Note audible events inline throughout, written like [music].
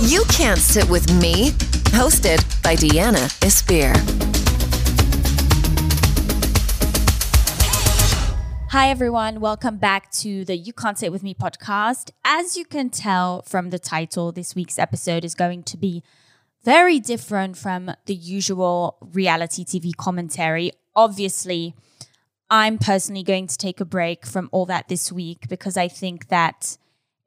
You Can't Sit With Me, hosted by Deanna Espir. Hi, everyone. Welcome back to the You Can't Sit With Me podcast. As you can tell from the title, this week's episode is going to be very different from the usual reality TV commentary. Obviously, I'm personally going to take a break from all that this week because I think that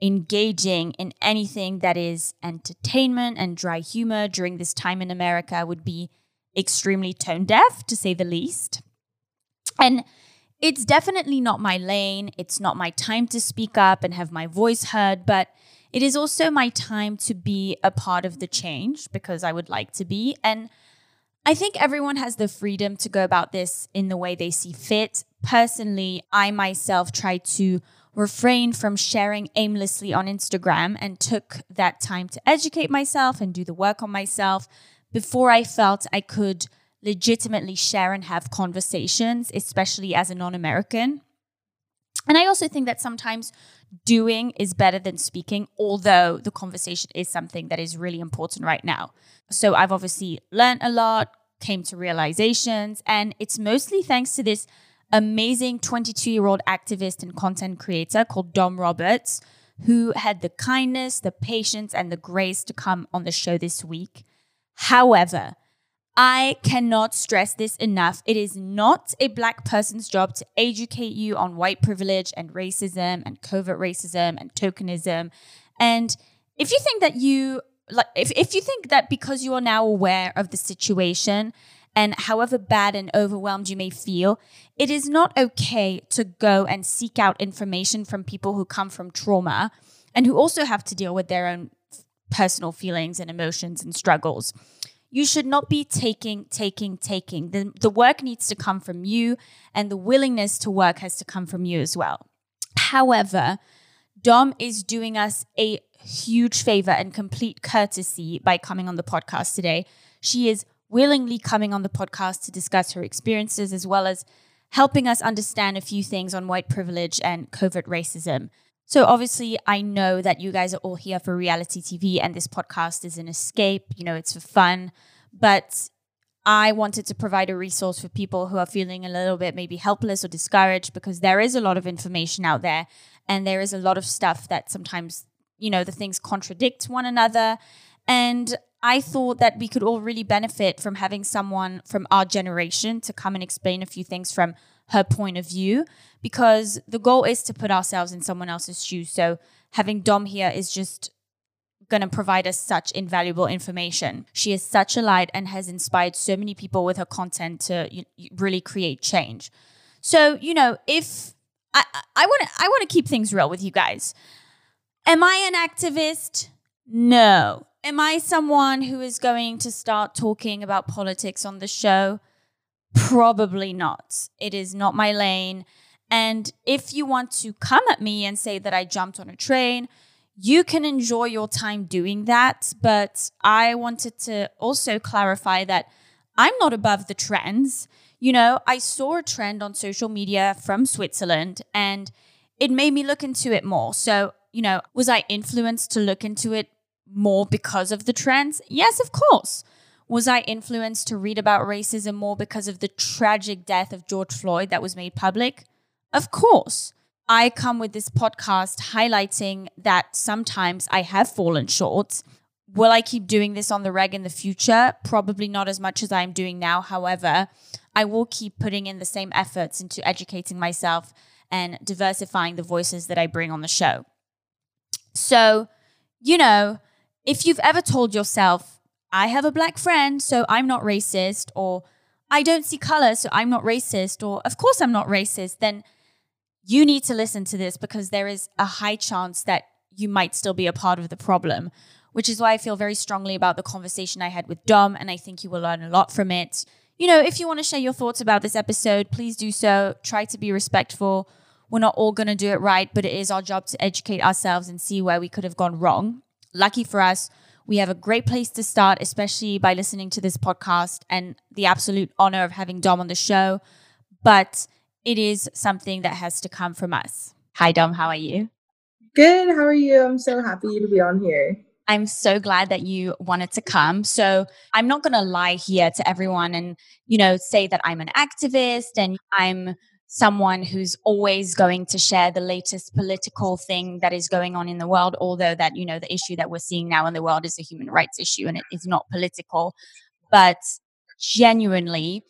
engaging in anything that is entertainment and dry humor during this time in America would be extremely tone deaf, to say the least. And it's definitely not my lane. It's not my time to speak up and have my voice heard, but it is also my time to be a part of the change because I would like to be. And I think everyone has the freedom to go about this in the way they see fit. Personally, I myself try to refrain from sharing aimlessly on Instagram and took that time to educate myself and do the work on myself before I felt I could legitimately share and have conversations, especially as a non American. And I also think that sometimes doing is better than speaking, although the conversation is something that is really important right now. So I've obviously learned a lot, came to realizations, and it's mostly thanks to this amazing 22 year old activist and content creator called Dom Roberts, who had the kindness, the patience, and the grace to come on the show this week. However, I cannot stress this enough. It is not a black person's job to educate you on white privilege and racism and covert racism and tokenism. And if you think that you like if, if you think that because you are now aware of the situation and however bad and overwhelmed you may feel, it is not okay to go and seek out information from people who come from trauma and who also have to deal with their own personal feelings and emotions and struggles. You should not be taking, taking, taking. The, the work needs to come from you, and the willingness to work has to come from you as well. However, Dom is doing us a huge favor and complete courtesy by coming on the podcast today. She is willingly coming on the podcast to discuss her experiences as well as helping us understand a few things on white privilege and covert racism. So, obviously, I know that you guys are all here for reality TV and this podcast is an escape. You know, it's for fun. But I wanted to provide a resource for people who are feeling a little bit maybe helpless or discouraged because there is a lot of information out there and there is a lot of stuff that sometimes, you know, the things contradict one another. And I thought that we could all really benefit from having someone from our generation to come and explain a few things from her point of view because the goal is to put ourselves in someone else's shoes. So having Dom here is just going to provide us such invaluable information. She is such a light and has inspired so many people with her content to really create change. So, you know, if I I want to I want to keep things real with you guys. Am I an activist? No. Am I someone who is going to start talking about politics on the show? Probably not. It is not my lane. And if you want to come at me and say that I jumped on a train, you can enjoy your time doing that. But I wanted to also clarify that I'm not above the trends. You know, I saw a trend on social media from Switzerland and it made me look into it more. So, you know, was I influenced to look into it more because of the trends? Yes, of course. Was I influenced to read about racism more because of the tragic death of George Floyd that was made public? Of course. I come with this podcast highlighting that sometimes I have fallen short. Will I keep doing this on the reg in the future? Probably not as much as I'm doing now. However, I will keep putting in the same efforts into educating myself and diversifying the voices that I bring on the show. So, you know, if you've ever told yourself, I have a black friend, so I'm not racist, or I don't see color, so I'm not racist, or of course I'm not racist, then you need to listen to this because there is a high chance that you might still be a part of the problem, which is why I feel very strongly about the conversation I had with Dom, and I think you will learn a lot from it. You know, if you want to share your thoughts about this episode, please do so. Try to be respectful. We're not all going to do it right, but it is our job to educate ourselves and see where we could have gone wrong lucky for us, we have a great place to start, especially by listening to this podcast and the absolute honor of having Dom on the show. But it is something that has to come from us. Hi, Dom. How are you? Good. How are you? I'm so happy to be on here. I'm so glad that you wanted to come. So I'm not going to lie here to everyone and, you know, say that I'm an activist and I'm someone who's always going to share the latest political thing that is going on in the world although that you know the issue that we're seeing now in the world is a human rights issue and it is not political but genuinely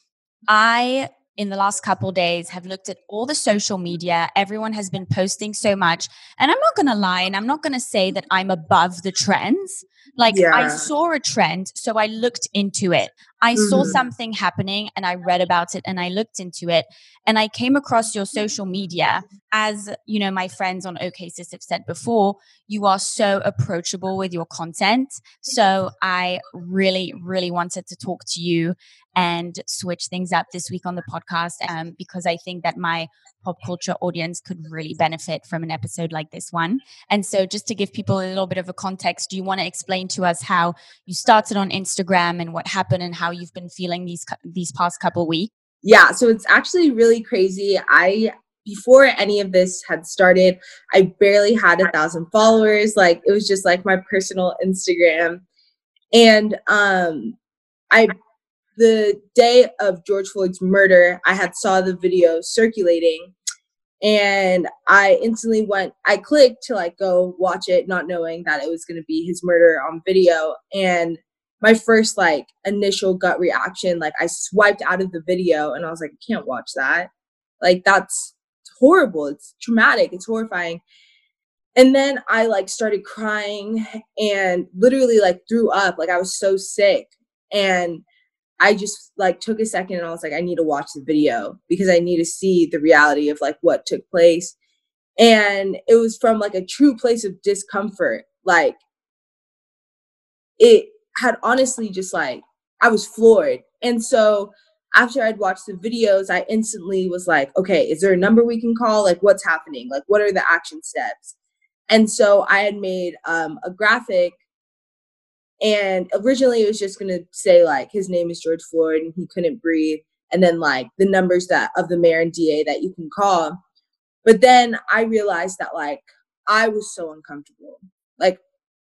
i in the last couple days have looked at all the social media everyone has been posting so much and i'm not going to lie and i'm not going to say that i'm above the trends like yeah. I saw a trend, so I looked into it. I mm-hmm. saw something happening and I read about it and I looked into it and I came across your social media as, you know, my friends on OK have said before, you are so approachable with your content. So I really, really wanted to talk to you and switch things up this week on the podcast um, because I think that my pop culture audience could really benefit from an episode like this one. And so, just to give people a little bit of a context, do you want to explain to us how you started on Instagram and what happened and how you've been feeling these these past couple weeks? Yeah, so it's actually really crazy. I before any of this had started, I barely had a thousand followers. Like it was just like my personal Instagram. And um I the day of George Floyd's murder, I had saw the video circulating and I instantly went I clicked to like go watch it not knowing that it was going to be his murder on video and my first like initial gut reaction like I swiped out of the video and I was like I can't watch that. Like that's horrible. It's traumatic. It's horrifying. And then I like started crying and literally like threw up. Like I was so sick. And I just like took a second and I was like, I need to watch the video because I need to see the reality of like what took place. And it was from like a true place of discomfort. Like it had honestly just like, I was floored. And so after I'd watched the videos, I instantly was like, okay, is there a number we can call? Like, what's happening? Like, what are the action steps? And so I had made um, a graphic and originally it was just gonna say like his name is George Floyd and he couldn't breathe, and then like the numbers that of the mayor and DA that you can call. But then I realized that like I was so uncomfortable. Like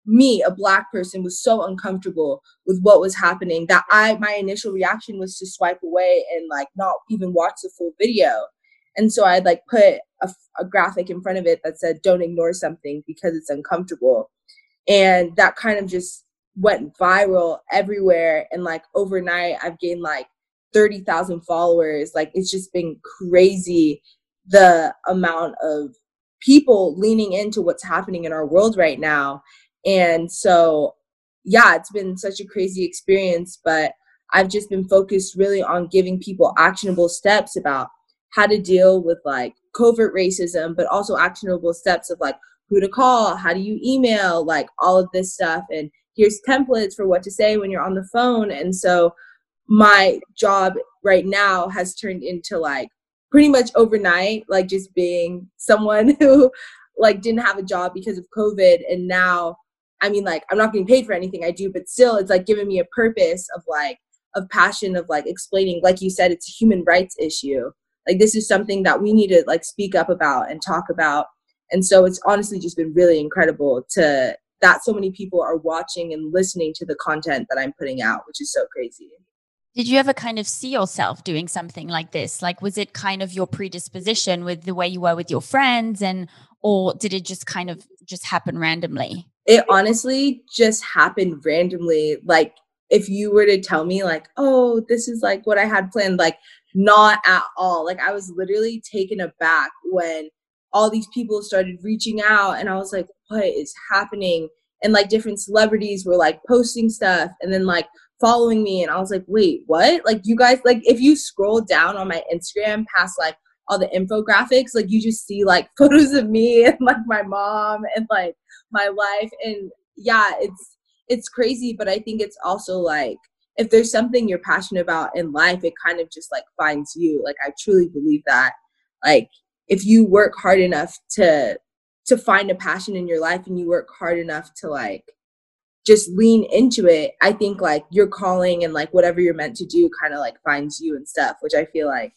me, a black person, was so uncomfortable with what was happening that I my initial reaction was to swipe away and like not even watch the full video. And so I'd like put a, a graphic in front of it that said, "Don't ignore something because it's uncomfortable," and that kind of just went viral everywhere and like overnight I've gained like 30,000 followers. Like it's just been crazy the amount of people leaning into what's happening in our world right now. And so yeah, it's been such a crazy experience, but I've just been focused really on giving people actionable steps about how to deal with like covert racism, but also actionable steps of like who to call, how do you email, like all of this stuff. And here's templates for what to say when you're on the phone. And so my job right now has turned into like pretty much overnight like just being someone [laughs] who like didn't have a job because of covid. And now i mean like i'm not getting paid for anything i do but still it's like giving me a purpose of like of passion of like explaining like you said it's a human rights issue like this is something that we need to like speak up about and talk about and so it's honestly just been really incredible to that so many people are watching and listening to the content that I'm putting out, which is so crazy. Did you ever kind of see yourself doing something like this? Like, was it kind of your predisposition with the way you were with your friends, and or did it just kind of just happen randomly? It honestly just happened randomly. Like, if you were to tell me, like, oh, this is like what I had planned, like, not at all. Like, I was literally taken aback when all these people started reaching out and I was like, what is happening? And like different celebrities were like posting stuff and then like following me and I was like, wait, what? Like you guys like if you scroll down on my Instagram past like all the infographics, like you just see like [laughs] photos of me and like my mom and like my life and yeah, it's it's crazy, but I think it's also like if there's something you're passionate about in life, it kind of just like finds you. Like I truly believe that. Like if you work hard enough to to find a passion in your life and you work hard enough to like just lean into it i think like your calling and like whatever you're meant to do kind of like finds you and stuff which i feel like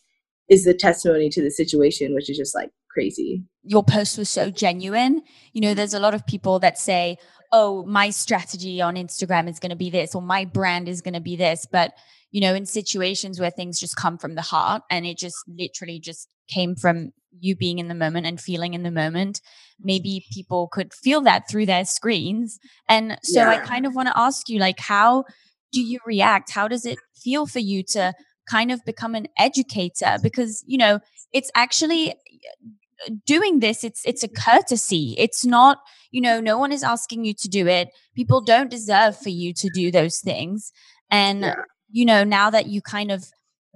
is the testimony to the situation which is just like crazy your post was so genuine you know there's a lot of people that say oh, my strategy on Instagram is going to be this, or my brand is going to be this. But, you know, in situations where things just come from the heart and it just literally just came from you being in the moment and feeling in the moment, maybe people could feel that through their screens. And so yeah. I kind of want to ask you, like, how do you react? How does it feel for you to kind of become an educator? Because, you know, it's actually uh, doing this it's it's a mm-hmm. courtesy. It's not you know no one is asking you to do it. People don't deserve for you to do those things. And yeah. you know now that you kind of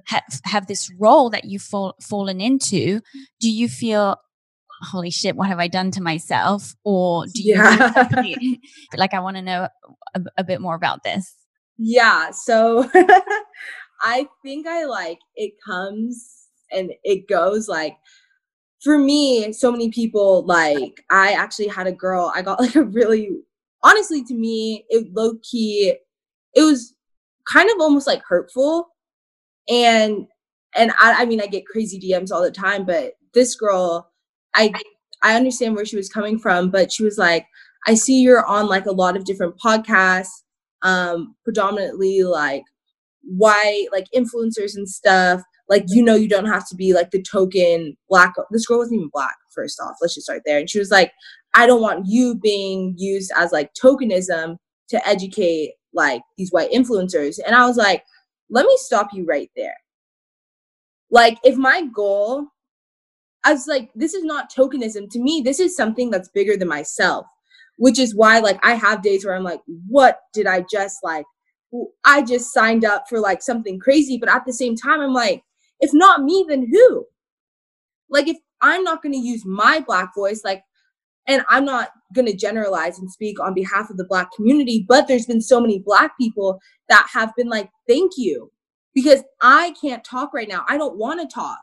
have, have this role that you've fall, fallen into do you feel holy shit what have i done to myself? Or do you yeah. [laughs] like i want to know a, a bit more about this? Yeah so [laughs] i think i like it comes and it goes like for me, so many people like I actually had a girl. I got [laughs] like a really honestly to me, it low key, it was kind of almost like hurtful. And and I, I mean I get crazy DMs all the time, but this girl, I I understand where she was coming from, but she was like, I see you're on like a lot of different podcasts, um, predominantly like white like influencers and stuff like you know you don't have to be like the token black this girl wasn't even black first off let's just start there. And she was like i don't want you being used as like tokenism to educate like these white influencers. And i was like let me stop you right there. Like if my goal i was like this is not tokenism to me this is something that's bigger than myself which is why like i have days where i'm like what did i just like i just signed up for like something crazy but at the same time i'm like if not me, then who? Like, if I'm not going to use my Black voice, like, and I'm not going to generalize and speak on behalf of the Black community, but there's been so many Black people that have been like, thank you, because I can't talk right now. I don't want to talk.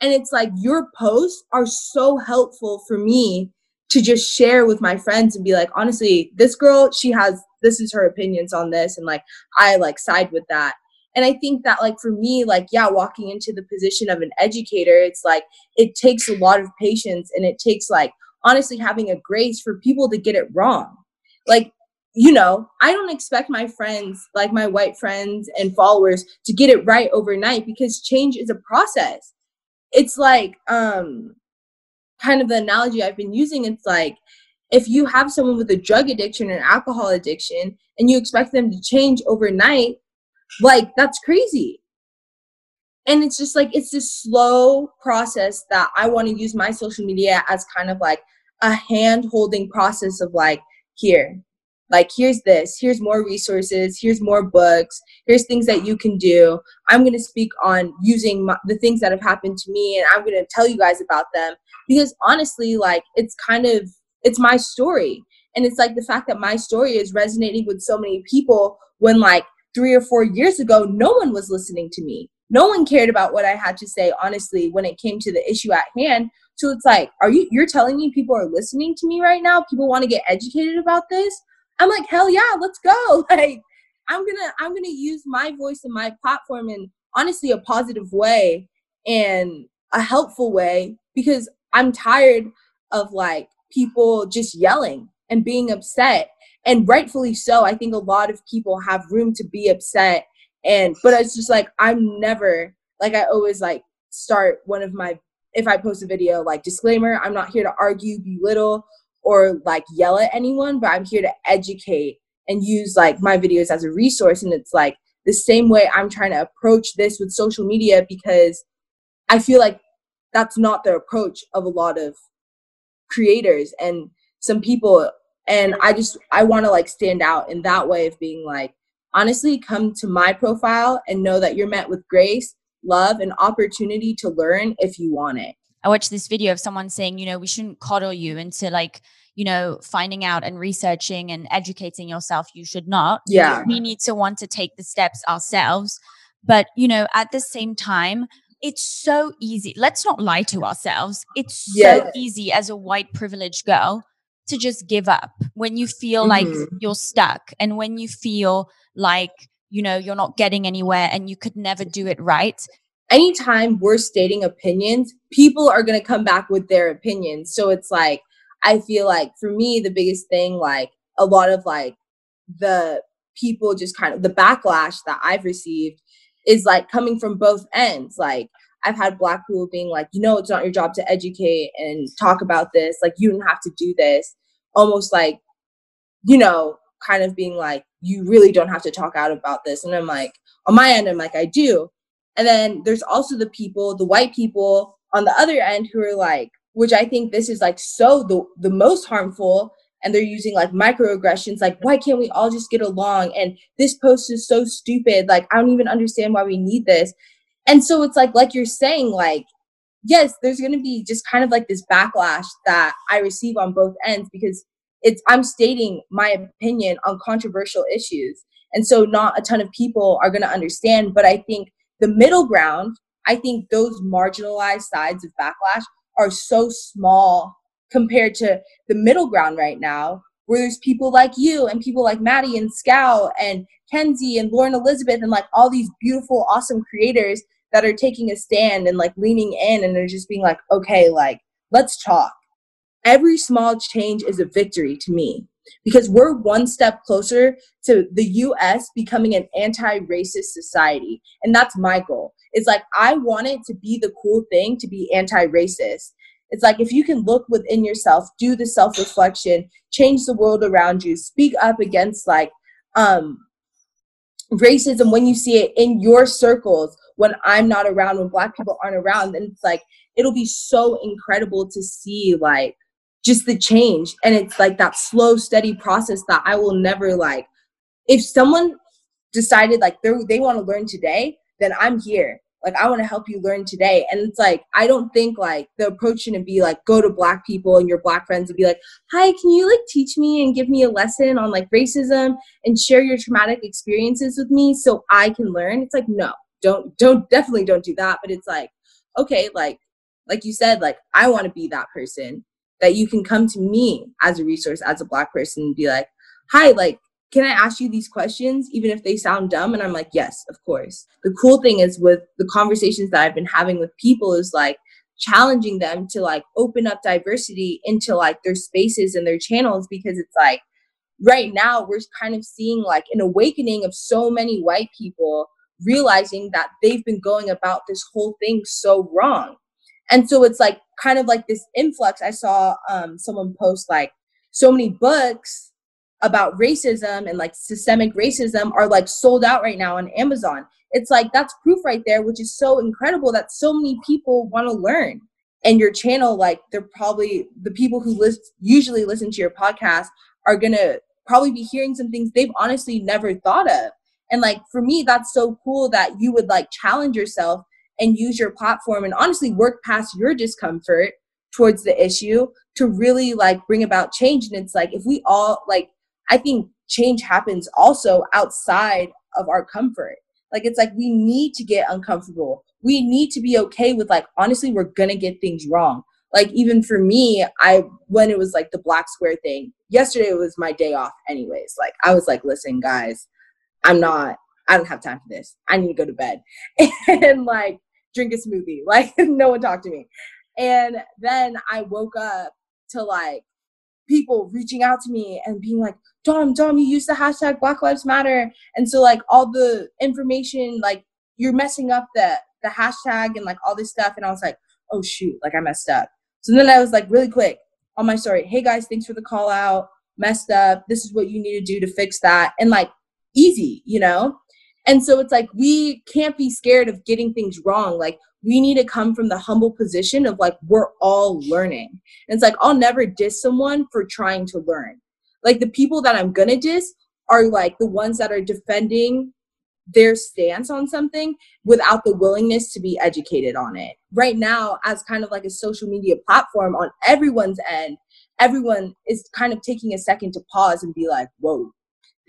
And it's like, your posts are so helpful for me to just share with my friends and be like, honestly, this girl, she has, this is her opinions on this. And like, I like side with that and i think that like for me like yeah walking into the position of an educator it's like it takes a lot of patience and it takes like honestly having a grace for people to get it wrong. Like you know i don't expect my friends like my white friends and followers to get it right overnight because change is a process. It's like um kind of the analogy i've been using it's like if you have someone with a drug addiction or alcohol addiction and you expect them to change overnight like that's crazy. And it's just like it's this slow process that I want to use my social media as kind of like a hand holding process of like here like here's this here's more resources here's more books here's things that you can do. I'm going to speak on using my, the things that have happened to me and i'm going to tell you guys about them. Because honestly like it's kind of it's my story. And it's like the fact that my story is resonating with so many people when like three or four years ago, no one was listening to me. No one cared about what I had to say, honestly, when it came to the issue at hand. So it's like, are you you're telling me people are listening to me right now? People want to get educated about this? I'm like, hell yeah, let's go. [laughs] Like I'm gonna I'm gonna use my voice and my platform in honestly a positive way and a helpful way because I'm tired of like people just yelling and being upset and rightfully so i think a lot of people have room to be upset and but it's just like i'm never like i always like start one of my if i post a video like disclaimer i'm not here to argue belittle or like yell at anyone but i'm here to educate and use like my videos as a resource. And it's like the same way i'm trying to approach this with social media because i feel like that's not the approach of a lot of creators. And some people and i just i want to like stand out in that way of being like honestly come to my profile and know that you're met with grace love and opportunity to learn if you want it. I watched this video of someone saying you know we shouldn't coddle you into like you know finding out and researching and educating yourself. You should not. Yeah. we need to want to take the steps ourselves. But you know at the same time it's so easy let's not lie to ourselves. It's so easy as a white privileged girl to just give up when you feel mm-hmm. like you're stuck and when you feel like you know you're not getting anywhere and you could never do it right anytime we're stating opinions people are going to come back with their opinions so it's like i feel like for me the biggest thing like a lot of like the people just kind of the backlash that I've received is like coming from both ends. Like I've had black people being like, you know, it's not your job to educate and talk about this. Like you don't have to do this. Almost like, you know, kind of being like, you really don't have to talk out about this. And I'm like, on my end, I'm like, I do. And then there's also the people, the white people on the other end who are like, which I think this is like so the the most harmful and they're using like microaggressions like why can't we all just get along and this post is so stupid like i don't even understand why we need this and so it's like like you're saying like yes there's going to be just kind of like this backlash that i receive on both ends because it's i'm stating my opinion on controversial issues. And so not a ton of people are going to understand but i think the middle ground i think those marginalized sides of backlash are so small compared to the middle ground right now, where there's people like you and people like Maddie and Scout and Kenzie and Lauren Elizabeth and like all these beautiful, awesome creators that are taking a stand and like leaning in and they're just being like, okay, like, let's talk. Every small change is a victory to me because we're one step closer to the US becoming an anti racist society. And that's my goal. It's like, I want it to be the cool thing to be anti racist. It's like if you can look within yourself, do the self reflection, change the world around you, speak up against like um, racism when you see it in your circles, when I'm not around, when Black people aren't around, then it's like it'll be so incredible to see like just the change. And it's like that slow, steady process that I will never like. If someone decided like they they want to learn today, then I'm here like i want to help you learn today. And it's like i don't think like the approach shouldn't be like go to black people and your black friends and be like hi can you like teach me and give me a lesson on like racism and share your traumatic experiences with me so i can learn? It's like no don't don't definitely don't do that. But it's like okay like like you said like i want to be that person that you can come to me as a resource as a black person and be like hi like can I ask you these questions, even if they sound dumb? And I'm like, yes, of course. The cool thing is with the conversations that I've been having with people is like challenging them to like open up diversity into like their spaces and their channels because it's like right now we're kind of seeing like an awakening of so many white people realizing that they've been going about this whole thing so wrong. And so it's like kind of like this influx. I saw um, someone post like so many books about racism and like systemic racism are like sold out right now on Amazon. It's like that's proof right there, which is so incredible that so many people want to learn. And your channel, like they're probably the people who list usually listen to your podcast are gonna probably be hearing some things they've honestly never thought of. And like for me, that's so cool that you would like challenge yourself and use your platform and honestly work past your discomfort towards the issue to really like bring about change. And it's like if we all like I think change happens also outside of our comfort. Like it's like we need to get uncomfortable. We need to be okay with like honestly we're going to get things wrong. Like even for me, I when it was like the black square thing, yesterday was my day off anyways. Like I was like, "Listen, guys, I'm not I don't have time for this. I need to go to bed." [laughs] and like drink a smoothie. [laughs] Like no one talked to me. And then I woke up to like people reaching out to me and being like, Dom, Dom, you use the hashtag Black Lives Matter. And so like all the information, like you're messing up the the hashtag and like all this stuff. And I was like, oh shoot, like I messed up. So then I was like really quick on my story, hey guys, thanks for the call out. Messed up. This is what you need to do to fix that. And like easy, you know? And so it's like we can't be scared of getting things wrong. Like we need to come from the humble position of like we're all learning. And it's like I'll never diss someone for trying to learn. Like the people that I'm gonna diss are like the ones that are defending their stance on something without the willingness to be educated on it. Right now, as kind of like a social media platform on everyone's end, everyone is kind of taking a second to pause and be like, whoa,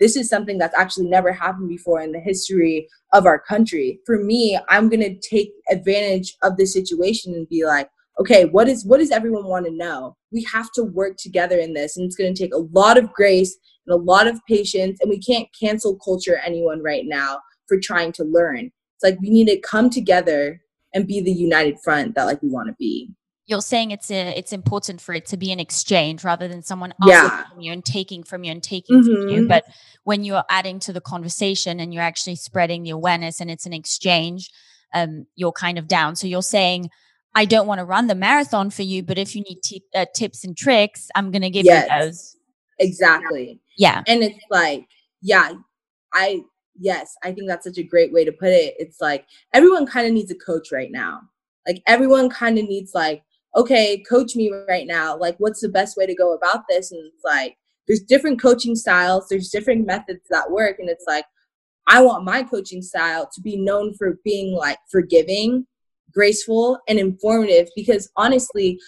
this is something that's actually never happened before in the history of our country. For me, I'm going to take advantage of the situation and be like, okay, what is what does everyone want to know? We have to work together in this and it's going to take a lot of grace and a lot of patience and we can't cancel culture anyone right now for trying to learn. It's like we need to come together and be the united front that like we want to be. You're saying it's a, it's important for it to be an exchange rather than someone Yeah. asking from you and taking from you and taking from you. Mhm. But when you're adding to the conversation and you're actually spreading the awareness and it's an exchange, um, you're kind of down. So you're saying, I don't want to run the marathon for you, but if you need ti- uh, tips and tricks, I'm going to give Yes. you those. Exactly. Yeah. And it's like, yeah, I yes, I think that's such a great way to put it. It's like everyone kind of needs a coach right now. Like everyone kind of needs like, okay, coach me right now. Like what's the best way to go about this? And it's like there's different coaching styles, there's different methods that work and it's like I want my coaching style to be known for being like forgiving, graceful, and informative because honestly,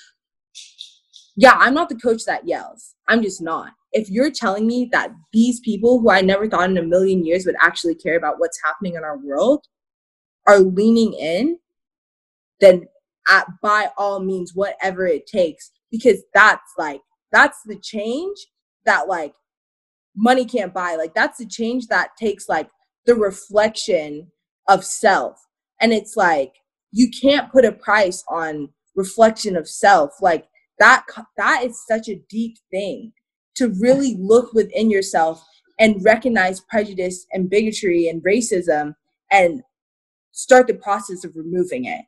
yeah, I'm not the coach that yells. I'm just not. If you're telling me that these people who I never thought in a million years would actually care about what's happening in our world are leaning in, then at, by all means, whatever it takes, because that's like, that's the change that like money can't buy. Like, that's the change that takes like the reflection of self. And it's like, you can't put a price on reflection of self. Like, that that is such a deep thing to really look within yourself and recognize prejudice and bigotry and racism and start the process of removing it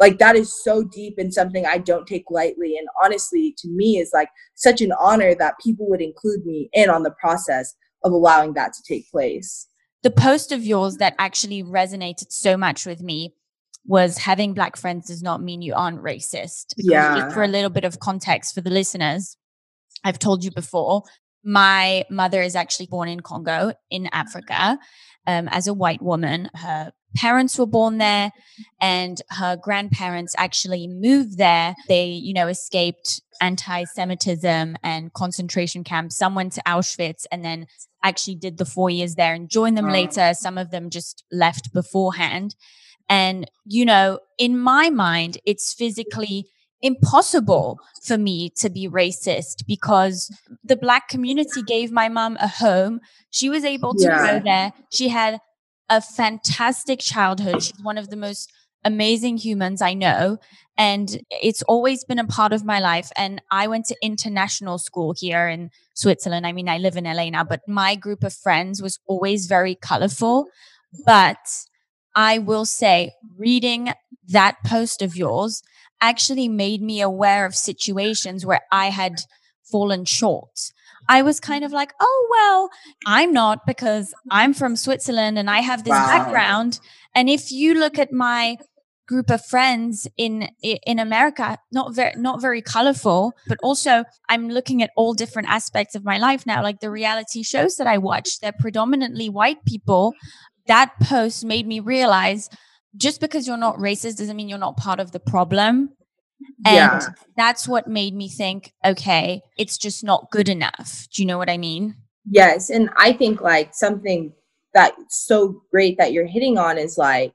like that is so deep and something i don't take lightly and honestly to me is like such an honor that people would include me in on the process of allowing that to take place the post of yours that actually resonated so much with me was having black friends does not mean you aren't racist. Because Yeah. just for a little bit of context for the listeners, I've told you before, my mother is actually born in Congo in Africa um, as a white woman. Her parents were born there and her grandparents actually moved there. They, you know, escaped anti-Semitism and concentration camps. Some went to Auschwitz and then actually did the four years there and joined them later. Some of them just left beforehand. And, you know, in my mind, it's physically impossible for me to be racist because the black community gave my mom a home. She was able to Yeah. go there. She had a fantastic childhood. She's one of the most amazing humans I know. And it's always been a part of my life. And I went to international school here in Switzerland. I mean, I live in LA now, but my group of friends was always very colorful. But I will say, reading that post of yours actually made me aware of situations where I had fallen short. I was kind of like, oh, well, I'm not because I'm from Switzerland and I have this Wow. background. And if you look at my group of friends in in America, not very not very colorful, but also I'm looking at all different aspects of my life now. Like the reality shows that I watch, they're predominantly white people. That post made me realize just because you're not racist doesn't mean you're not part of the problem. And Yeah. that's what made me think, okay, it's just not good enough. Do you know what I mean? Yes, and I think like something that's so great that you're hitting on is like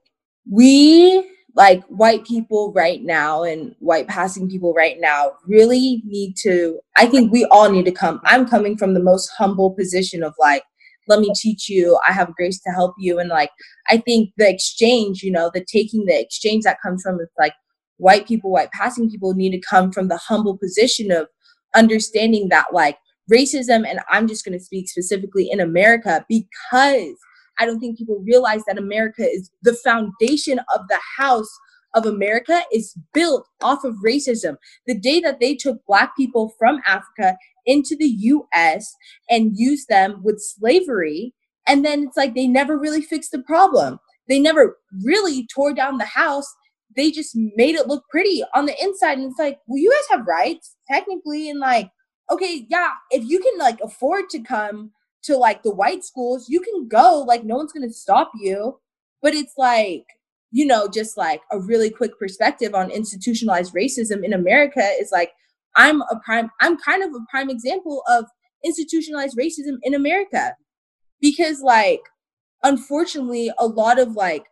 we like white people right now and white passing people right now really need to I think we all need to come I'm coming from the most humble position of like let me teach you I have grace to help you and like I think the exchange you know the taking the exchange that comes from it's like white people white passing people need to come from the humble position of understanding that like racism and i'm just going to speak specifically in america because i don't think people realize that america is the foundation of the house of america is built off of racism. The day that they took black people from africa into the us and used them with slavery and then it's like they never really fixed the problem. They never really tore down the house they just made it look pretty on the inside and it's like well you guys have rights technically and like okay, yeah, if you can like afford to come to like the white schools, you can go. Like no one's gonna stop you. But it's like, you know, just like a really quick perspective on institutionalized racism in America is like I'm a prime I'm kind of a prime example of institutionalized racism in America. Because like unfortunately a lot of like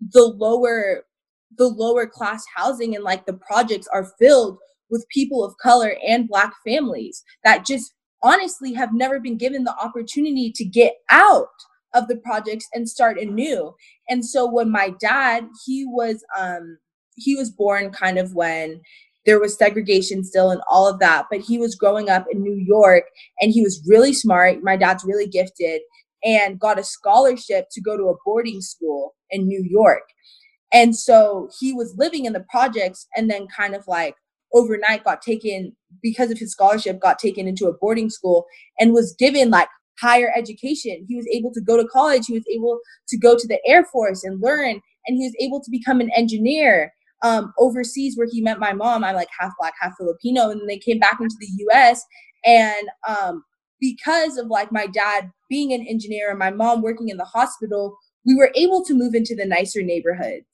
the lower the lower class housing and like the projects are filled with people of color and black families that just honestly have never been given the opportunity to get out of the projects and start anew. And so when my dad, he was um he was born kind of when there was segregation still and all of that but he was growing up in new york and he was really smart my dad's really gifted and got a scholarship to go to a boarding school in new york and so he was living in the projects and then kind of like overnight got taken because of his scholarship got taken into a boarding school and was given like higher education he was able to go to college he was able to go to the air force and learn and he was able to become an engineer um, overseas where he met my mom. I'm like half black, half Filipino. And they came back into the US. And um, because of like my dad being an engineer and my mom working in the hospital, we were able to move into the nicer neighborhoods.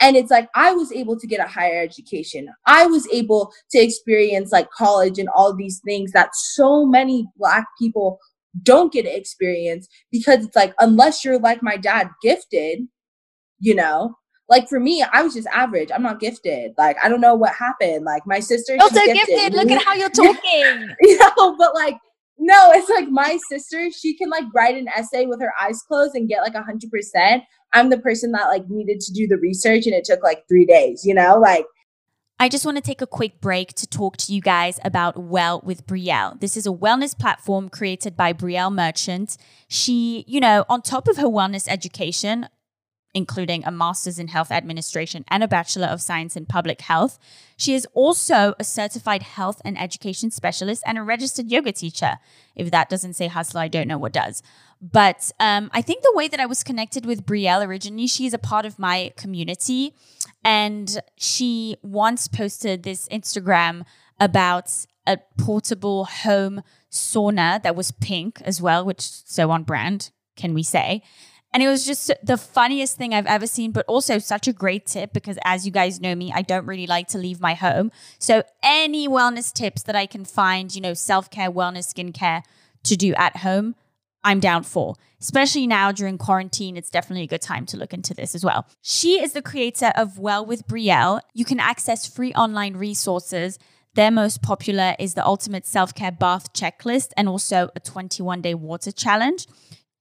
And it's like I was able to get a higher education. I was able to experience like college and all these things that so many black people don't get to experience because it's like unless you're like my dad gifted, you know, like for me, I was just average. I'm not gifted. Like I don't know what happened. Like my sister, oh, so gifted. gifted. Look at how you're [laughs] talking. [laughs] you know, but like no, it's like my sister. She can like write an essay with her eyes closed and get like a hundred percent. I'm the person that like needed to do the research, and it took like three days. You know, like. I just want to take a quick break to talk to you guys about Well with Brielle. This is a wellness platform created by Brielle Merchant. She, you know, on top of her wellness education, including a master's in health administration and a bachelor of science in public health. She is also a certified health and education specialist and a registered yoga teacher. If that doesn't say hustle, I don't know what does. But um, I think the way that I was connected with Brielle originally, she is a part of my community. And she once posted this Instagram about a portable home sauna that was pink as well, which so on brand, can we say? And it was just the funniest thing I've ever seen, but also such a great tip because, as you guys know me, I don't really like to leave my home. So, any wellness tips that I can find, you know, self care, wellness, skincare to do at home, I'm down for. Especially now during quarantine, it's definitely a good time to look into this as well. She is the creator of Well with Brielle. You can access free online resources. Their most popular is the Ultimate Self Care Bath Checklist and also a 21 day water challenge.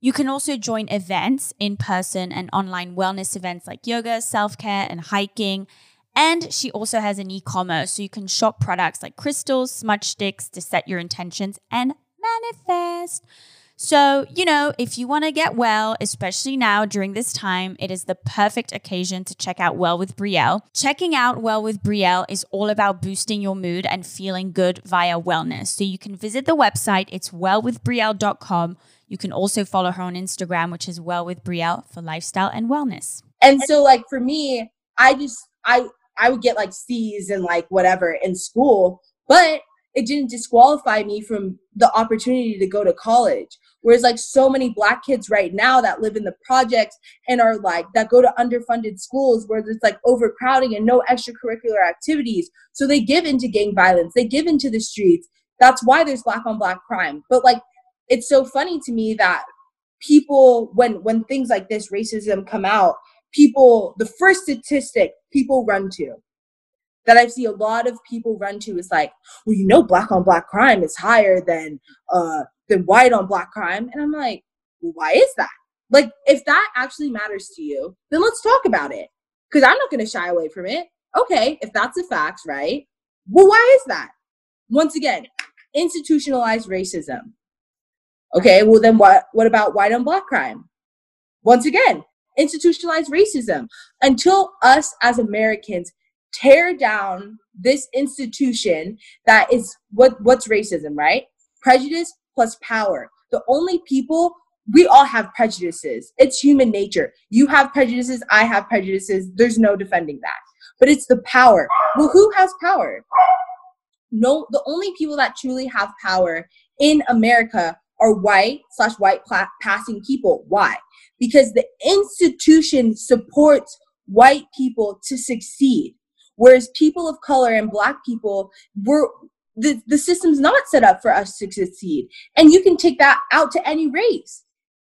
You can also join events, in person and online wellness events like yoga, self care, and hiking. And she also has an e commerce, so you can shop products like crystals, smudge sticks to set your intentions and manifest. So, you know, if you want to get well, especially now during this time, it is the perfect occasion to check out Well with Brielle. Checking out Well with Brielle is all about boosting your mood and feeling good via wellness. So you can visit the website, it's wellwithbrielle.com. You can also follow her on Instagram, which is Well with Brielle for lifestyle and wellness. And so, like, for me, I just, I, I would get like C's and like whatever in school, but it didn't disqualify me from the opportunity to go to college. Whereas like so many black kids right now that live in the projects and are like that go to underfunded schools where there's like overcrowding and no extracurricular activities. So they give into gang violence, they give into the streets. That's why there's black on black crime. But like it's so funny to me that people when when things like this racism come out, people the first statistic people run to that I see a lot of people run to is like, well, you know, black on black crime is higher than uh than white on black crime, and I'm like, why is that? Like, if that actually matters to you, then let's talk about it. Because I'm not going to shy away from it. Okay, if that's a fact right? Well, why is that? Once again, institutionalized racism. Okay, well then what? What about white on black crime? Once again, institutionalized racism. Until us as Americans tear down this institution that is what what's racism, right? Prejudice plus power. The only people we all have prejudices. It's human nature. You have prejudices, I have prejudices. There's no defending that. But it's the power. Well, who has power? No, the only people that truly have power in America are white slash white passing people. Why? Because the institution supports white people to succeed. Whereas people of color and black people were the, the system's not set up for us to succeed. And you can take that out to any race.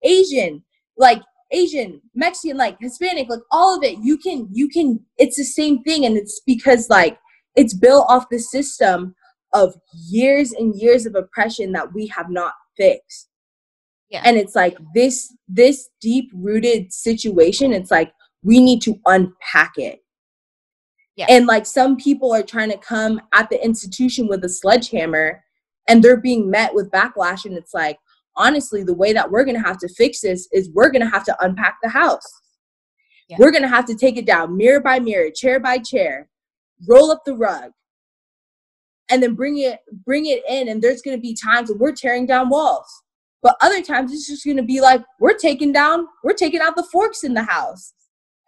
Asian, like Asian, Mexican, like Hispanic, like all of it, you can you can it's the same thing and it's because like it's built off the system of years and years of oppression that we have not fixed. Yeah. And it's like this this deep rooted situation, it's like we need to unpack it Yeah. And like some people are trying to come at the institution with a sledgehammer and they're being met with backlash. And it's like, honestly, the way that we're going to have to fix this is we're going to have to unpack the house. Yeah. We're going to have to take it down mirror by mirror, chair by chair, roll up the rug, and then bring it bring it in and there's going to be times when we're tearing down walls. But other times it's just going to be like we're taking down we're taking out the forks in the house.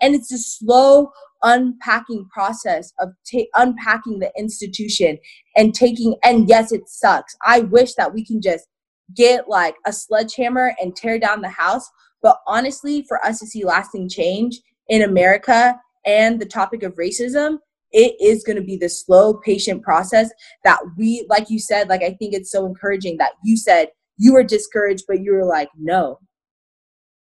And it's a slow unpacking process of ta- unpacking the institution and taking and yes it sucks. I wish that we can just get like a sledgehammer and tear down the house but honestly for us to see lasting change in america and the topic of racism it is going to be the slow patient process that we like you said like i think it's so encouraging that you said you were discouraged but you were like no.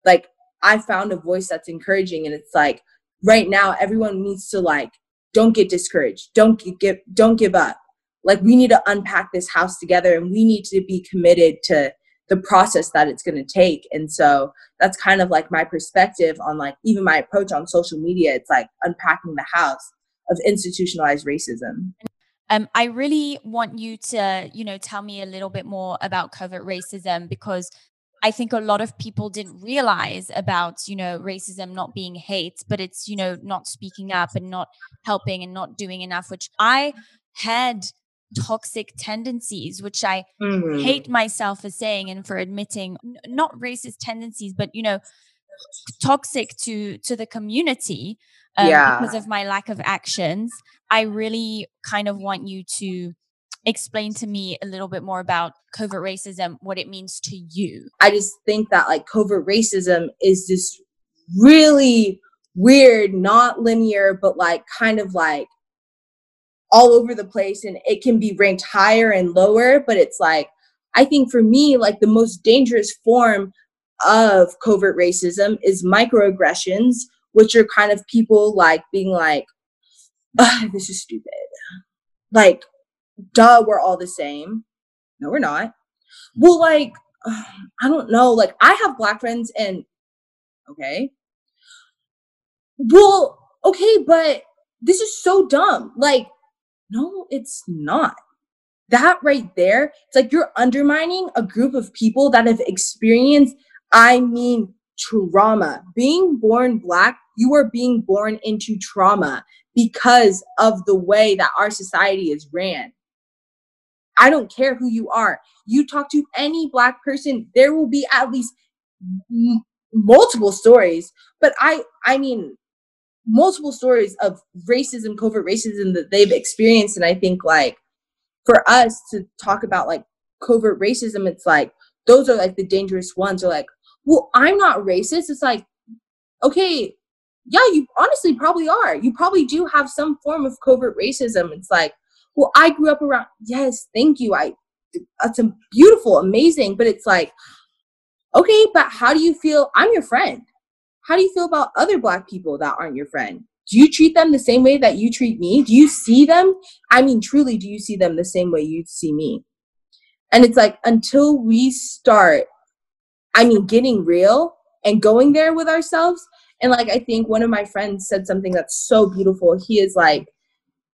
Like i found a voice that's encouraging and it's like right now everyone needs to like don't get discouraged. Don't give don't give up. Like we need to unpack this house together and we need to be committed to the process that it's going to take. And so that's kind of like my perspective on like even my approach on social media. It's like unpacking the house of institutionalized racism um, I really want you to, you know, tell me a little bit more about covert racism because I think a lot of people didn't realize about, you know, racism not being hate, but it's, you know, not speaking up and not helping and not doing enough, which I had toxic tendencies, which I mm-hmm. hate myself for saying and for admitting, not racist tendencies, but, you know, toxic to to the community um, yeah. because of my lack of actions i really kind of want you to explain to me a little bit more about covert racism, what it means to you. I just think that like covert racism is this really weird, not linear, but like kind of like all over the place and it can be ranked higher and lower, but it's like I think for me like the most dangerous form of covert racism is microaggressions, which are kind of people like being like, this is stupid. Like duh, we're all the same. No, we're not. Well, like, I don't know. Like, I have black friends, and okay. Well, okay, but this is so dumb. Like, no, it's not. That right there, it's like you're undermining a group of people that have experienced, I mean, trauma. Being born black, you are being born into trauma because of the way that our society is ran. I don't care who you are. You talk to any black person, there will be at least m- multiple stories. But I, I mean, multiple stories of racism, covert racism that they've experienced. And I think like for us to talk about like covert racism, it's like those are like the dangerous ones. Are like, well, I'm not racist. It's like, okay, yeah, you honestly probably are. You probably do have some form of covert racism. It's like, well, I grew up around, yes, thank you. I, that's beautiful, amazing, but it's like, okay, but how do you feel? I'm your friend. How do you feel about other black people that aren't your friend? Do you treat them the same way that you treat me? Do you see them? I mean, truly, do you see them the same way you see me? And it's like, until we start, I mean, getting real and going there with ourselves. And like, I think one of my friends said something that's so beautiful. He is like,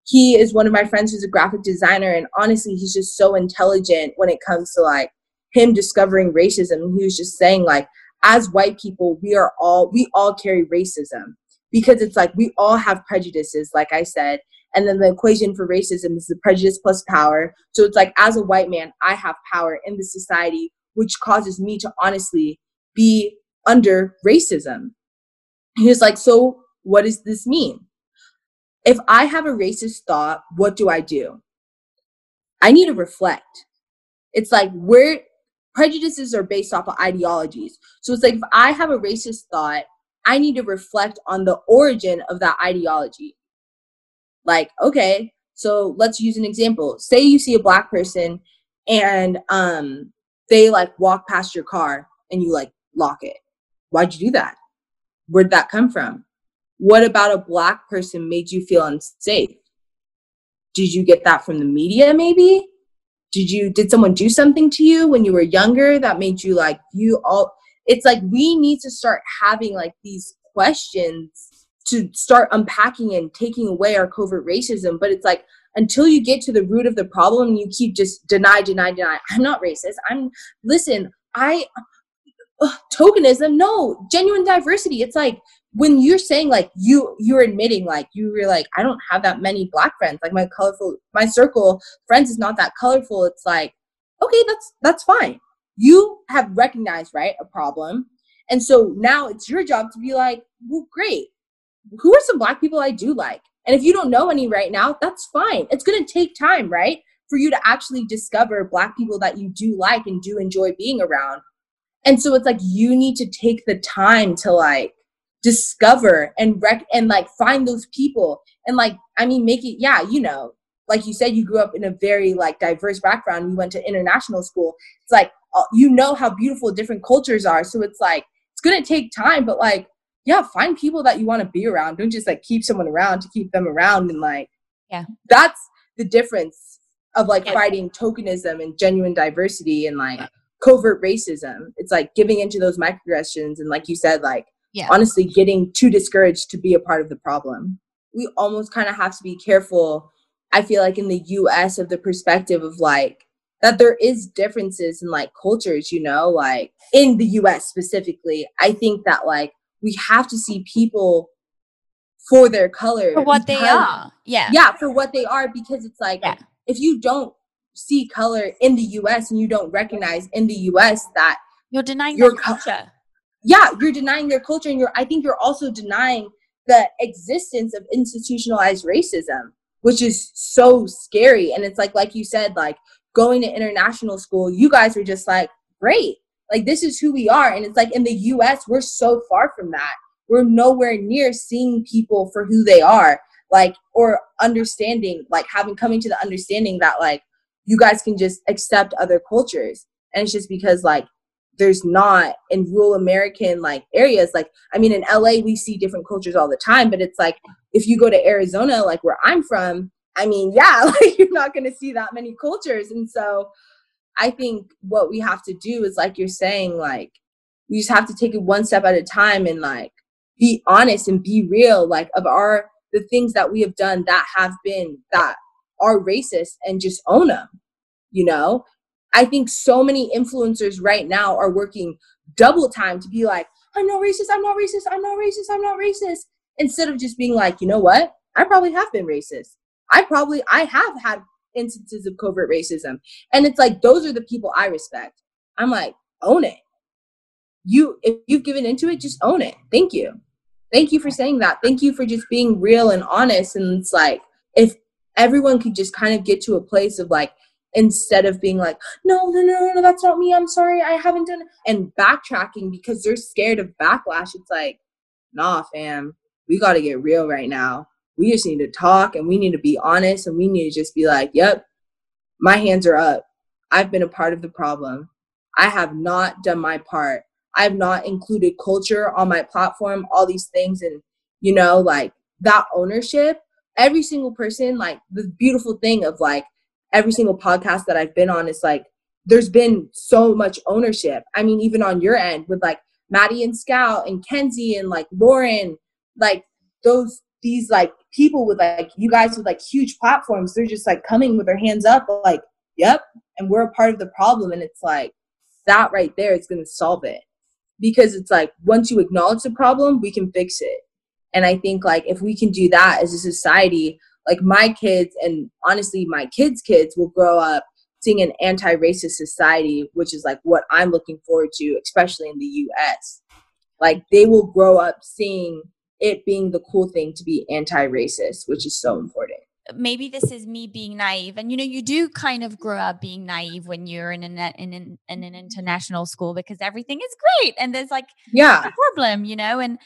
he is one of my friends who's a graphic designer and honestly he's just so intelligent when it comes to like him discovering racism he was just saying like as white people we are all we all carry racism because it's like we all have prejudices like i said and then the equation for racism is the prejudice plus power so it's like as a white man i have power in the society which causes me to honestly be under racism he was like so what does this mean if I have a racist thought, what do I do? I need to reflect. It's like where prejudices are based off of ideologies. So it's like if I have a racist thought, I need to reflect on the origin of that ideology. Like, okay, so let's use an example. Say you see a black person and um they like walk past your car and you like lock it. Why'd you do that? Where'd that come from? What about a black person made you feel unsafe? Did you get that from the media maybe? Did you did someone do something to you when you were younger that made you like you all it's like we need to start having like these questions to start unpacking and taking away our covert racism but it's like until you get to the root of the problem you keep just deny deny deny. I'm not racist. I'm listen i ugh, tokenism no genuine diversity. It's like when you're saying like you you're admitting like you were like i don't have that many black friends. Like my colorful my circle friends is not that colorful. It's like okay that's that's fine. You have recognized right a problem. And so now it's your job to be like well great. Who are some black people i do like and if you don't know any right now that's fine. It's going to take time right? For you to actually discover black people that you do like and do enjoy being around. And so it's like you need to take the time to like discover and rec and like find those people. And like i mean make it yeah you know like you said you grew up in a very like diverse background. You went to international school. It's like uh, you know how beautiful different cultures are. So it's like it's gonna take time but like yeah find people that you want to be around don't just like keep someone around to keep them around and like yeah that's the difference of like yeah. fighting tokenism and genuine diversity and like covert racism it's like giving into those microaggressions and like you said like yeah. honestly getting too discouraged to be a part of the problem. We almost kind of have to be careful, I feel like, in the US of the perspective of like, that there is differences in like cultures, you know, like in the US specifically. I think that like we have to see people for their color. For what because, they are. Yeah. Yeah, for what they are, because it's like yeah. if you don't see color in the US and you don't recognize in the US that you're denying your culture yeah, you're denying their culture and you're I think you're also denying the existence of institutionalized racism, which is so scary. And it's like like you said, like going to international school, you guys were just like, great. Like this is who we are. And it's like in the US, we're so far from that. We're nowhere near seeing people for who they are, like, or understanding, like having coming to the understanding that like you guys can just accept other cultures. And it's just because like there's not in rural American like areas. Like, I mean, in LA, we see different cultures all the time, but it's like if you go to Arizona, like where I'm from, I mean, yeah, [laughs] like you're not going to see that many cultures. And so I think what we have to do is, like you're saying, like, we just have to take it one step at a time and like be honest and be real, like, of our the things that we have done that have been that are racist and just own them, you know? I think so many influencers right now are working double time to be like, I'm not racist, I'm not racist, I'm not racist, I'm not racist. Instead of just being like, you know what? I probably have been racist. I probably I have had instances of covert racism. And it's like those are the people I respect. I'm like, own it. You if you've given into it, just own it. Thank you. Thank you for saying that. Thank you for just being real and honest. And it's like if everyone could just kind of get to a place of like, instead of being like, no, no, no, no, that's not me. I'm sorry. I haven't done it. And backtracking because they're scared of backlash. It's like, nah, fam, we got to get real right now. We just need to talk and we need to be honest and we need to just be like, yep, my hands are up. I've been a part of the problem. I have not done my part. I have not included culture on my platform, all these things. And, you know, like that ownership, every single person, like the beautiful thing of like, every single podcast that I've been on, is like there's been so much ownership. I mean, even on your end with like Maddie and Scout and Kenzie and like Lauren, like those these like people with like you guys with like huge platforms, they're just like coming with their hands up, like, yep, and we're a part of the problem. And it's like that right there is gonna solve it. Because it's like once you acknowledge the problem, we can fix it. And I think like if we can do that as a society, like my kids and honestly my kids kids will grow up seeing an anti-racist society which is like what i'm looking forward to especially in the us like they will grow up seeing it being the cool thing to be anti-racist which is so important. Maybe this is me being naive and you know you do kind of grow up being naive when you're in an in an, in an international school because everything is great and there's like yeah. a problem you know and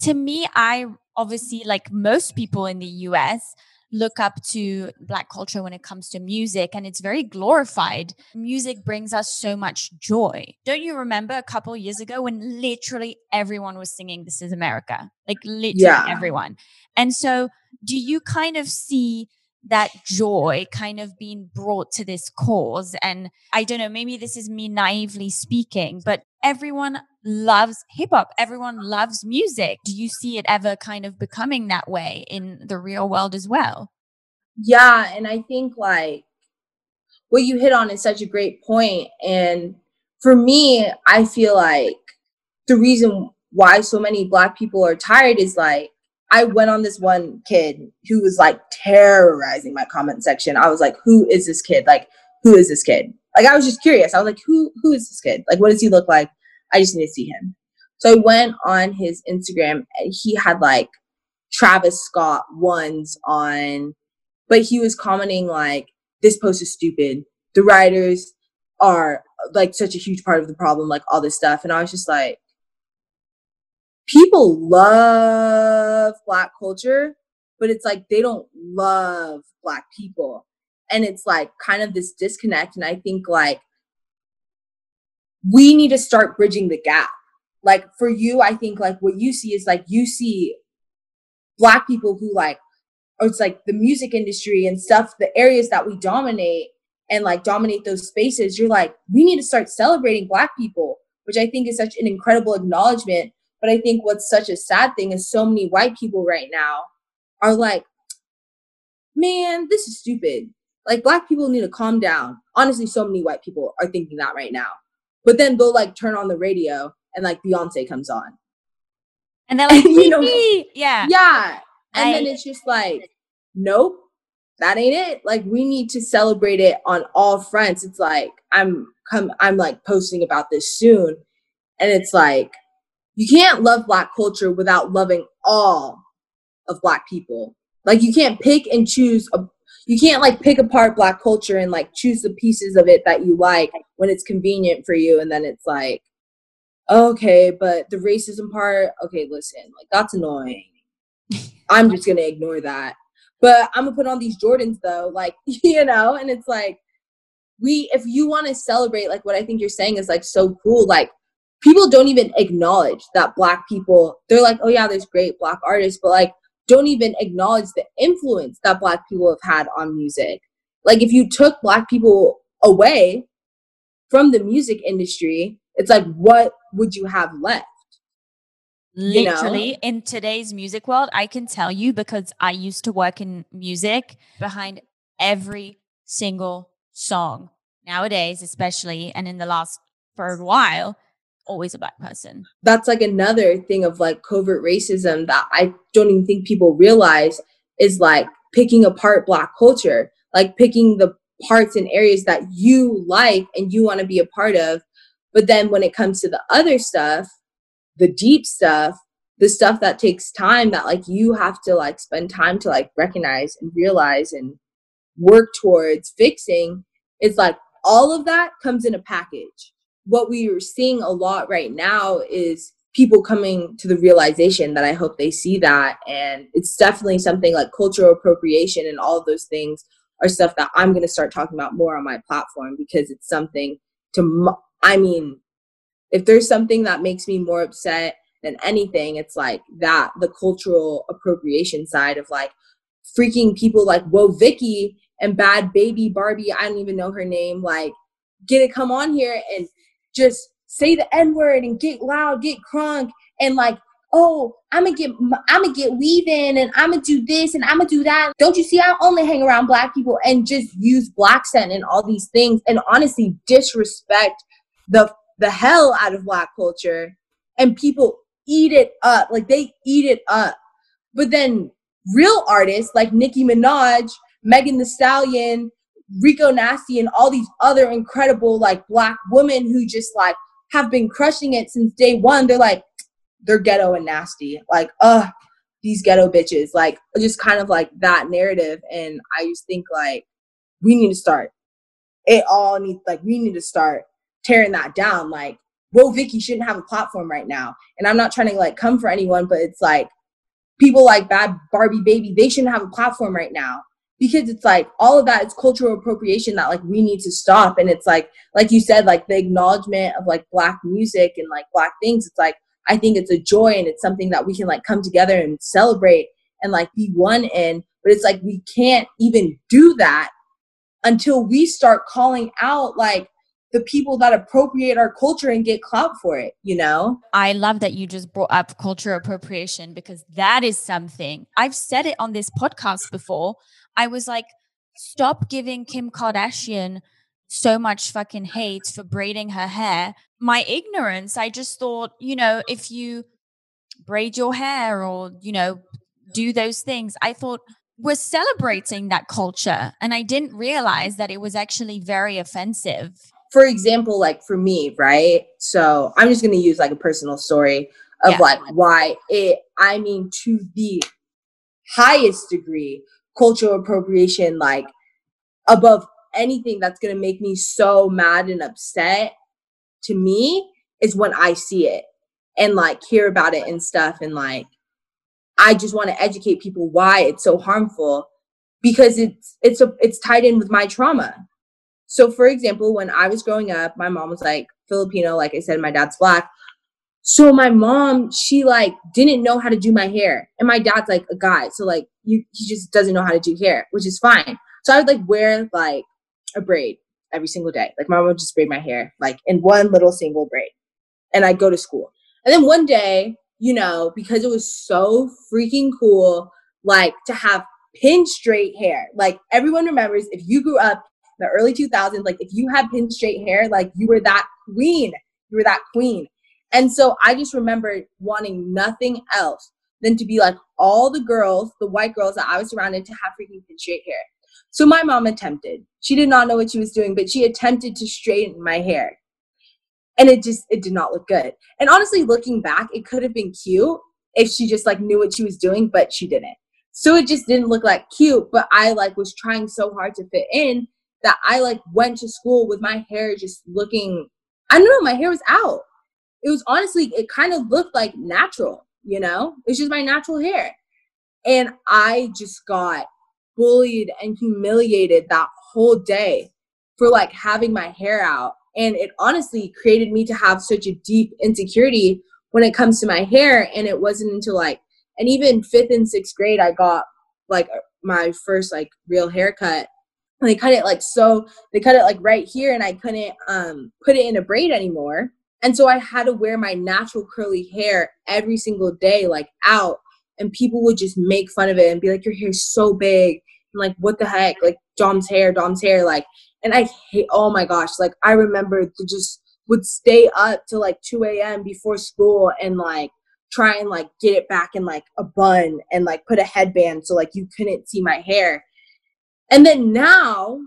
to me i obviously like most people in the us look up to black culture when it comes to music and it's very glorified. Music brings us so much joy. Don't you remember a couple years ago when literally everyone was singing this is america? Like literally yeah. everyone. And so do you kind of see that joy kind of being brought to this cause. And I don't know, maybe this is me naively speaking, but everyone loves hip hop. Everyone loves music. Do you see it ever kind of becoming that way in the real world as well? Yeah. And I think like what you hit on is such a great point. And for me, I feel like the reason why so many black people are tired is like I went on this one kid who was like terrorizing my comment section. I was like, who is this kid? Like, who is this kid? Like I was just curious. I was like, who who is this kid? Like what does he look like? I just need to see him. So I went on his Instagram and he had like Travis Scott ones on, but he was commenting like, this post is stupid. The writers are like such a huge part of the problem, like all this stuff. And I was just like, people love black culture, but it's like they don't love black people. And it's like kind of this disconnect. And I think like we need to start bridging the gap. Like for you, I think like what you see is like you see black people who like, or it's like the music industry and stuff, the areas that we dominate and like dominate those spaces. You're like, we need to start celebrating black people, which I think is such an incredible acknowledgement but I think what's such a sad thing is so many white people right now are like, man, this is stupid. Like black people need to calm down. Honestly, so many white people are thinking that right now. But then they'll like turn on the radio and like Beyonce comes on. And they're [laughs] like, you know, yeah. Yeah. And I, then it's just like, nope, that ain't it. Like we need to celebrate it on all fronts. It's like I'm come I'm like posting about this soon. And it's like you can't love black culture without loving all of black people. Like you can't pick and choose a you can't like pick apart black culture and like choose the pieces of it that you like when it's convenient for you and then it's like okay, but the racism part, okay, listen, like that's annoying. [laughs] I'm just going to ignore that. But I'm going to put on these Jordans though, like, [laughs] you know, and it's like we if you want to celebrate like what I think you're saying is like so cool, like people don't even acknowledge that black people they're like oh yeah there's great black artists but like don't even acknowledge the influence that black people have had on music like if you took black people away from the music industry it's like what would you have left literally you know? in today's music world i can tell you because i used to work in music behind every single song nowadays especially and in the last for a while always a black person. That's like another thing of like covert racism that I don't even think people realize is like picking apart black culture, like picking the parts and areas that you like and you want to be a part of. But then when it comes to the other stuff, the deep stuff, the stuff that takes time that like you have to like spend time to like recognize and realize and work towards fixing, it's like all of that comes in a package what we are seeing a lot right now is people coming to the realization that I hope they see that. And it's definitely something like cultural appropriation and all of those things are stuff that I'm going to start talking about more on my platform because it's something to, I mean, if there's something that makes me more upset than anything, it's like that the cultural appropriation side of like freaking people like Woah Vicky and bad baby Barbie, I don't even know her name, like get to come on here and just say the N word and get loud, get crunk, and like, oh, I'm gonna get, I'm gonna get weaving, and I'm gonna do this, and I'm gonna do that. Don't you see? I only hang around black people and just use black scent and all these things, and honestly disrespect the the hell out of black culture, and people eat it up, like they eat it up. But then real artists like Nicki Minaj, Megan Thee Stallion, Rico Nasty and all these other incredible like black women who just like have been crushing it since day one. They're like, they're ghetto and nasty. Like, uh, these ghetto bitches. Like, just kind of like that narrative. And I just think like we need to start. It all needs like we need to start tearing that down. Like, Woah, Vicky shouldn't have a platform right now. And I'm not trying to like come for anyone, but it's like people like Bad Barbie Baby, they shouldn't have a platform right now because it's like all of that is cultural appropriation that like we need to stop and it's like like you said like the acknowledgement of like black music and like black things it's like i think it's a joy and it's something that we can like come together and celebrate and like be one in But it's like we can't even do that until we start calling out like the people that appropriate our culture and get clout for it, you know? I love that you just brought up culture appropriation because that is something I've said it on this podcast before. I was like, stop giving Kim Kardashian so much fucking hate for braiding her hair. My ignorance, I just thought, you know, if you braid your hair or, you know, do those things, I thought we're celebrating that culture. And I didn't realize that it was actually very offensive. For example, like for me, right? So I'm just going to use like a personal story of yeah. like why it, I mean, to the highest degree, cultural appropriation, like above anything that's going to make me so mad and upset to me is when I see it and like hear about it and stuff. And like, I just want to educate people why it's so harmful because it's, it's, a, it's tied in with my trauma. So, for example, when I was growing up, my mom was like Filipino, like I said, my dad's black. So my mom, she like didn't know how to do my hair, and my dad's like a guy, so like you, he just doesn't know how to do hair, which is fine. So I would like wear like a braid every single day. Like my mom would just braid my hair like in one little single braid. And I'd go to school. And then one day, you know, because it was so freaking cool, like to have pin straight hair. Like everyone remembers if you grew up in the early 2000s, like if you had pin straight hair, like you were that queen. You were that queen. And so I just remember wanting nothing else than to be like all the girls, the white girls that I was surrounded to have freaking straight hair. So my mom attempted. She did not know what she was doing, but she attempted to straighten my hair. And it just it did not look good. And honestly, looking back, it could have been cute if she just like knew what she was doing, but she didn't. So it just didn't look like cute, but I like was trying so hard to fit in that I like went to school with my hair just looking I don't know, my hair was out. It was honestly it kind of looked like natural, you know? It's just my natural hair. And I just got bullied and humiliated that whole day for like having my hair out. And it honestly created me to have such a deep insecurity when it comes to my hair. And it wasn't until like, and even fifth and sixth grade, I got like my first like real haircut. And they cut it like so, they cut it like right here, and I couldn't um put it in a braid anymore. And so I had to wear my natural curly hair every single day, like out and people would just make fun of it and be like, "Your hair's so big." I'm like, "What the heck?" Like Dom's hair, Dom's hair, like. And I hate. Oh my gosh! Like I remember to just would stay up till like 2 a.m. before school and like try and like get it back in like a bun and like put a headband so like you couldn't see my hair. And then now,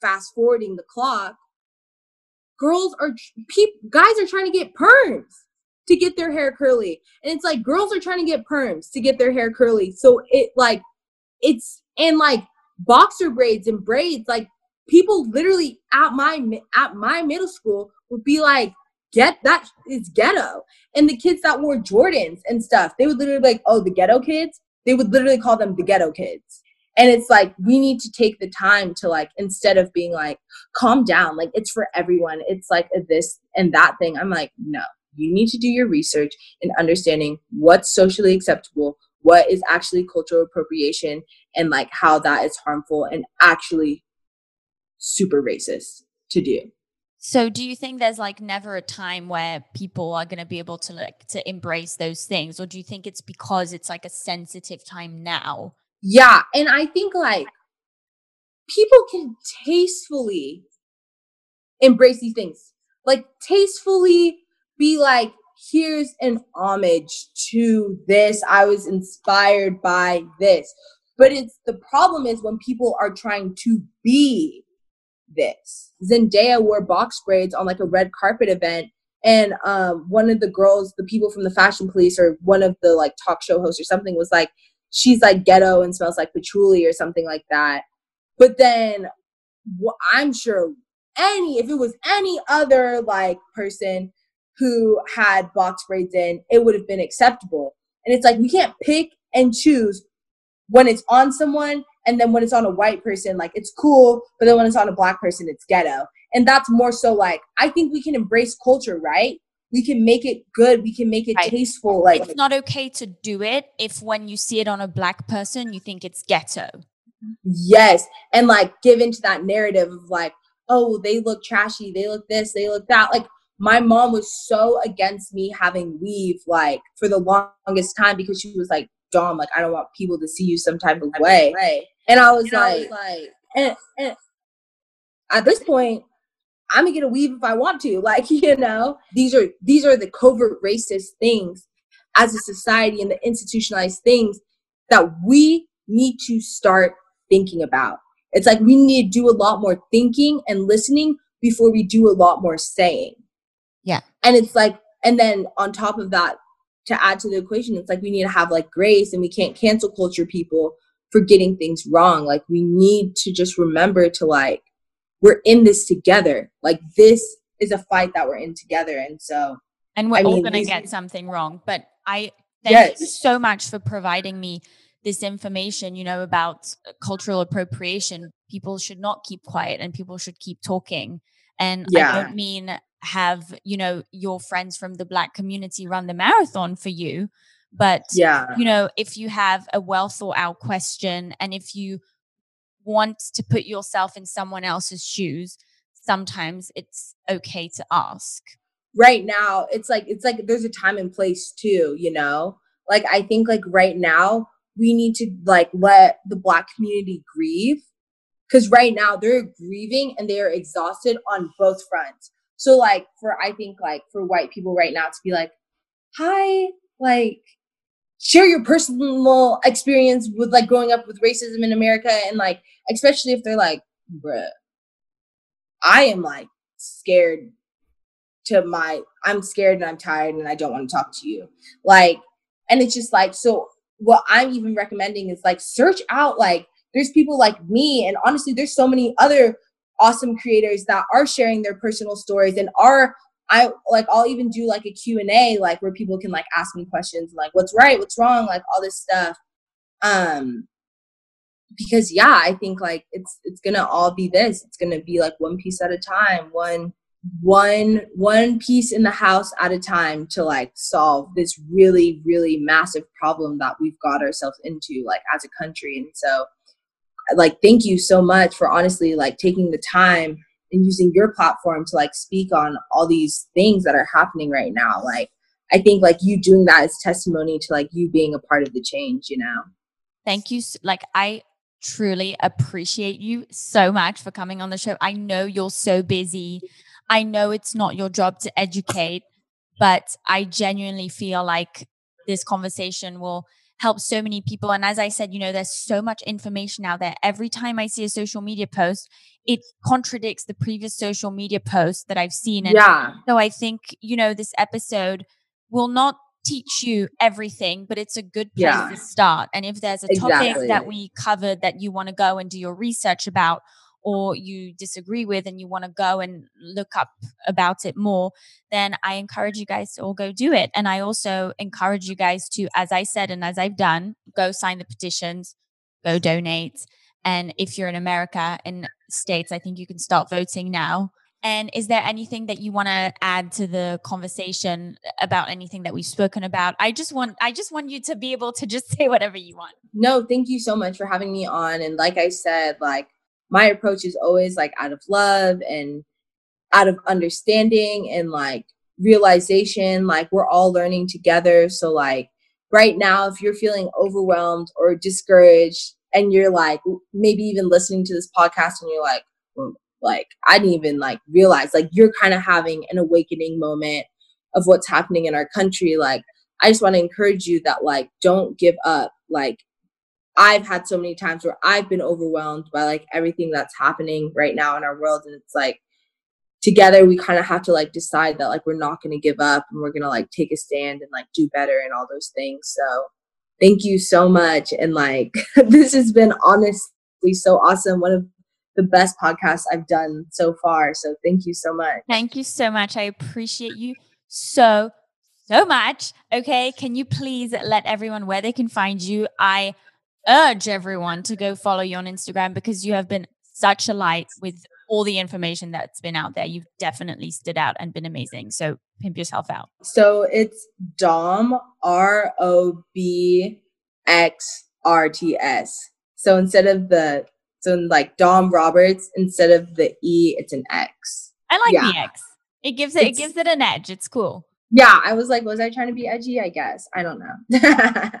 fast forwarding the clock, girls are people guys are trying to get perms to get their hair curly. And it's like girls are trying to get perms to get their hair curly. So it like it's and like boxer braids and braids like people literally at my at my middle school would be like get that is ghetto and the kids that wore jordans and stuff they would literally be like oh the ghetto kids they would literally call them the ghetto kids and it's like we need to take the time to like instead of being like calm down like it's for everyone it's like this and that thing i'm like no you need to do your research in understanding what's socially acceptable, what is actually cultural appropriation, and like how that is harmful and actually super racist to do. So do you think there's like never a time where people are going to be able to like to embrace those things or do you think it's because it's like a sensitive time now? Yeah, and I think like people can tastefully embrace these things. Like tastefully be like, here's an homage to this. I was inspired by this. But it's the problem is when people are trying to be this. Zendaya wore box braids on like a red carpet event. And um, one of the girls, the people from the fashion police, or one of the like talk show hosts or something, was like, she's like ghetto and smells like patchouli or something like that. But then I'm sure any, if it was any other like person, who had box braids in, it would have been acceptable. And it's like we can't pick and choose when it's on someone and then when it's on a white person, like it's cool, but then when it's on a black person, it's ghetto. And that's more so like I think we can embrace culture, right? We can make it good we can make it Right. tasteful like it's not okay to do it if when you see it on a black person, you think it's ghetto. yes and like give into that narrative of like oh they look trashy they look this they look that like my mom was so against me having weave like for the longest time because she was like Dom, like I don't want people to see you some type of way. And I was like, like and, and at this point, I'm gonna get a weave if I want to. [laughs] Like, you know, these are these are the covert racist things as a society and the institutionalized things that we need to start thinking about. It's like we need to do a lot more thinking and listening before we do a lot more saying. Yeah. And it's like, and then on top of that, to add to the equation, it's like we need to have like grace and we can't cancel culture people for getting things wrong. Like we need to just remember to like, we're in this together. Like this is a fight that we're in together. And so and we're I all mean, these- get something wrong. But I thank you so much for providing me this information, you know, about uh, cultural appropriation. People should not keep quiet and people should keep talking. And I don't mean have, you know, your friends from the black community run the marathon for you, but yeah. you know, if you have a well thought out question and if you want to put yourself in someone else's shoes, sometimes it's okay to ask. right now it's like it's like there's a time and place too you know like i think like right now we need to like let the black community grieve because right now they're grieving and they are exhausted on both fronts so like for i think like for white people right now to be like hi like share your personal experience with like growing up with racism in america and like especially if they're like bruh i am like scared to my I'm scared and I'm tired and I don't want to talk to you. Like and it's just like so what I'm even recommending is like search out like there's people like me and honestly there's so many other awesome creators that are sharing their personal stories and are I like I'll even do like a Q&A like where people can like ask me questions like what's right, what's wrong, like all this stuff. Um because yeah, I think like it's it's going to all be this. It's going to be like one piece at a time, one one one piece in the house at a time to like solve this really really massive problem that we've got ourselves into like as a country and so like thank you so much for honestly like taking the time and using your platform to like speak on all these things that are happening right now like i think like you doing that is testimony to like you being a part of the change you know Thank you. Like, I truly appreciate you so much for coming on the show. I know you're so busy. I know it's not your job to educate, but I genuinely feel like this conversation will help so many people. And as I said, you know, there's so much information out there. Every time I see a social media post, it contradicts the previous social media post that I've seen. And yeah so I think, you know, this episode will not teach you everything, but it's a good place Yeah. to start. And if there's a topic Exactly. that we covered that you want to go and do your research about, or you disagree with and you want to go and look up about it more, then I encourage you guys to all go do it. And I also encourage you guys to, as I said and as I've done, go sign the petitions, go donate. And if you're in America and states, I think you can start voting now. And is there anything that you want to add to the conversation about anything that we've spoken about? I just want I just want you to be able to just [laughs] say whatever you want. no thank you so much for having me on and like i said like my approach is always like out of love and out of understanding and like realization like we're all learning together. So like right now if you're feeling overwhelmed or discouraged and you're like maybe even listening to this podcast and you're like like i didn't even like realize like you're kind of having an awakening moment of what's happening in our country like i just want to encourage you that like don't give up like I've had so many times where I've been overwhelmed by like everything that's happening right now in our world. And it's like together we kind of have to like decide that like we're not going to give up and we're going to like take a stand and like do better and all those things. So thank you so much. And like [laughs] this has been honestly so awesome. One of the best podcasts I've done so far. So thank you so much. Thank you so much. I appreciate you so so much. Okay, can you please let everyone where they can find you? I urge everyone to go follow you on Instagram because you have been such a light with all the information that's been out there, you've definitely stood out and been amazing. So pimp yourself out. So it's Dom R O B X R T S. So instead of the so like Dom Roberts, instead of the E, it's an X. I like Yeah. the X. It gives it It's- it gives it an edge. It's cool. Yeah, I was like, was I trying to be edgy? I guess. I don't know. [laughs]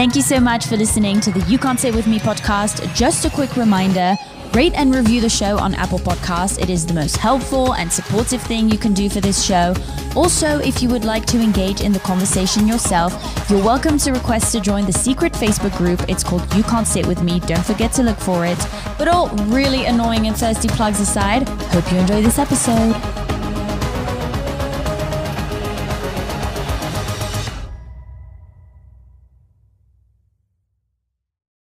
Thank you so much for listening to the You Can't Sit With Me podcast. Just a quick reminder rate and review the show on Apple Podcasts. It is the most helpful and supportive thing you can do for this show. Also, if you would like to engage in the conversation yourself, you're welcome to request to join the secret Facebook group. It's called You Can't Sit With Me. Don't forget to look for it. But all really annoying and thirsty plugs aside, hope you enjoy this episode.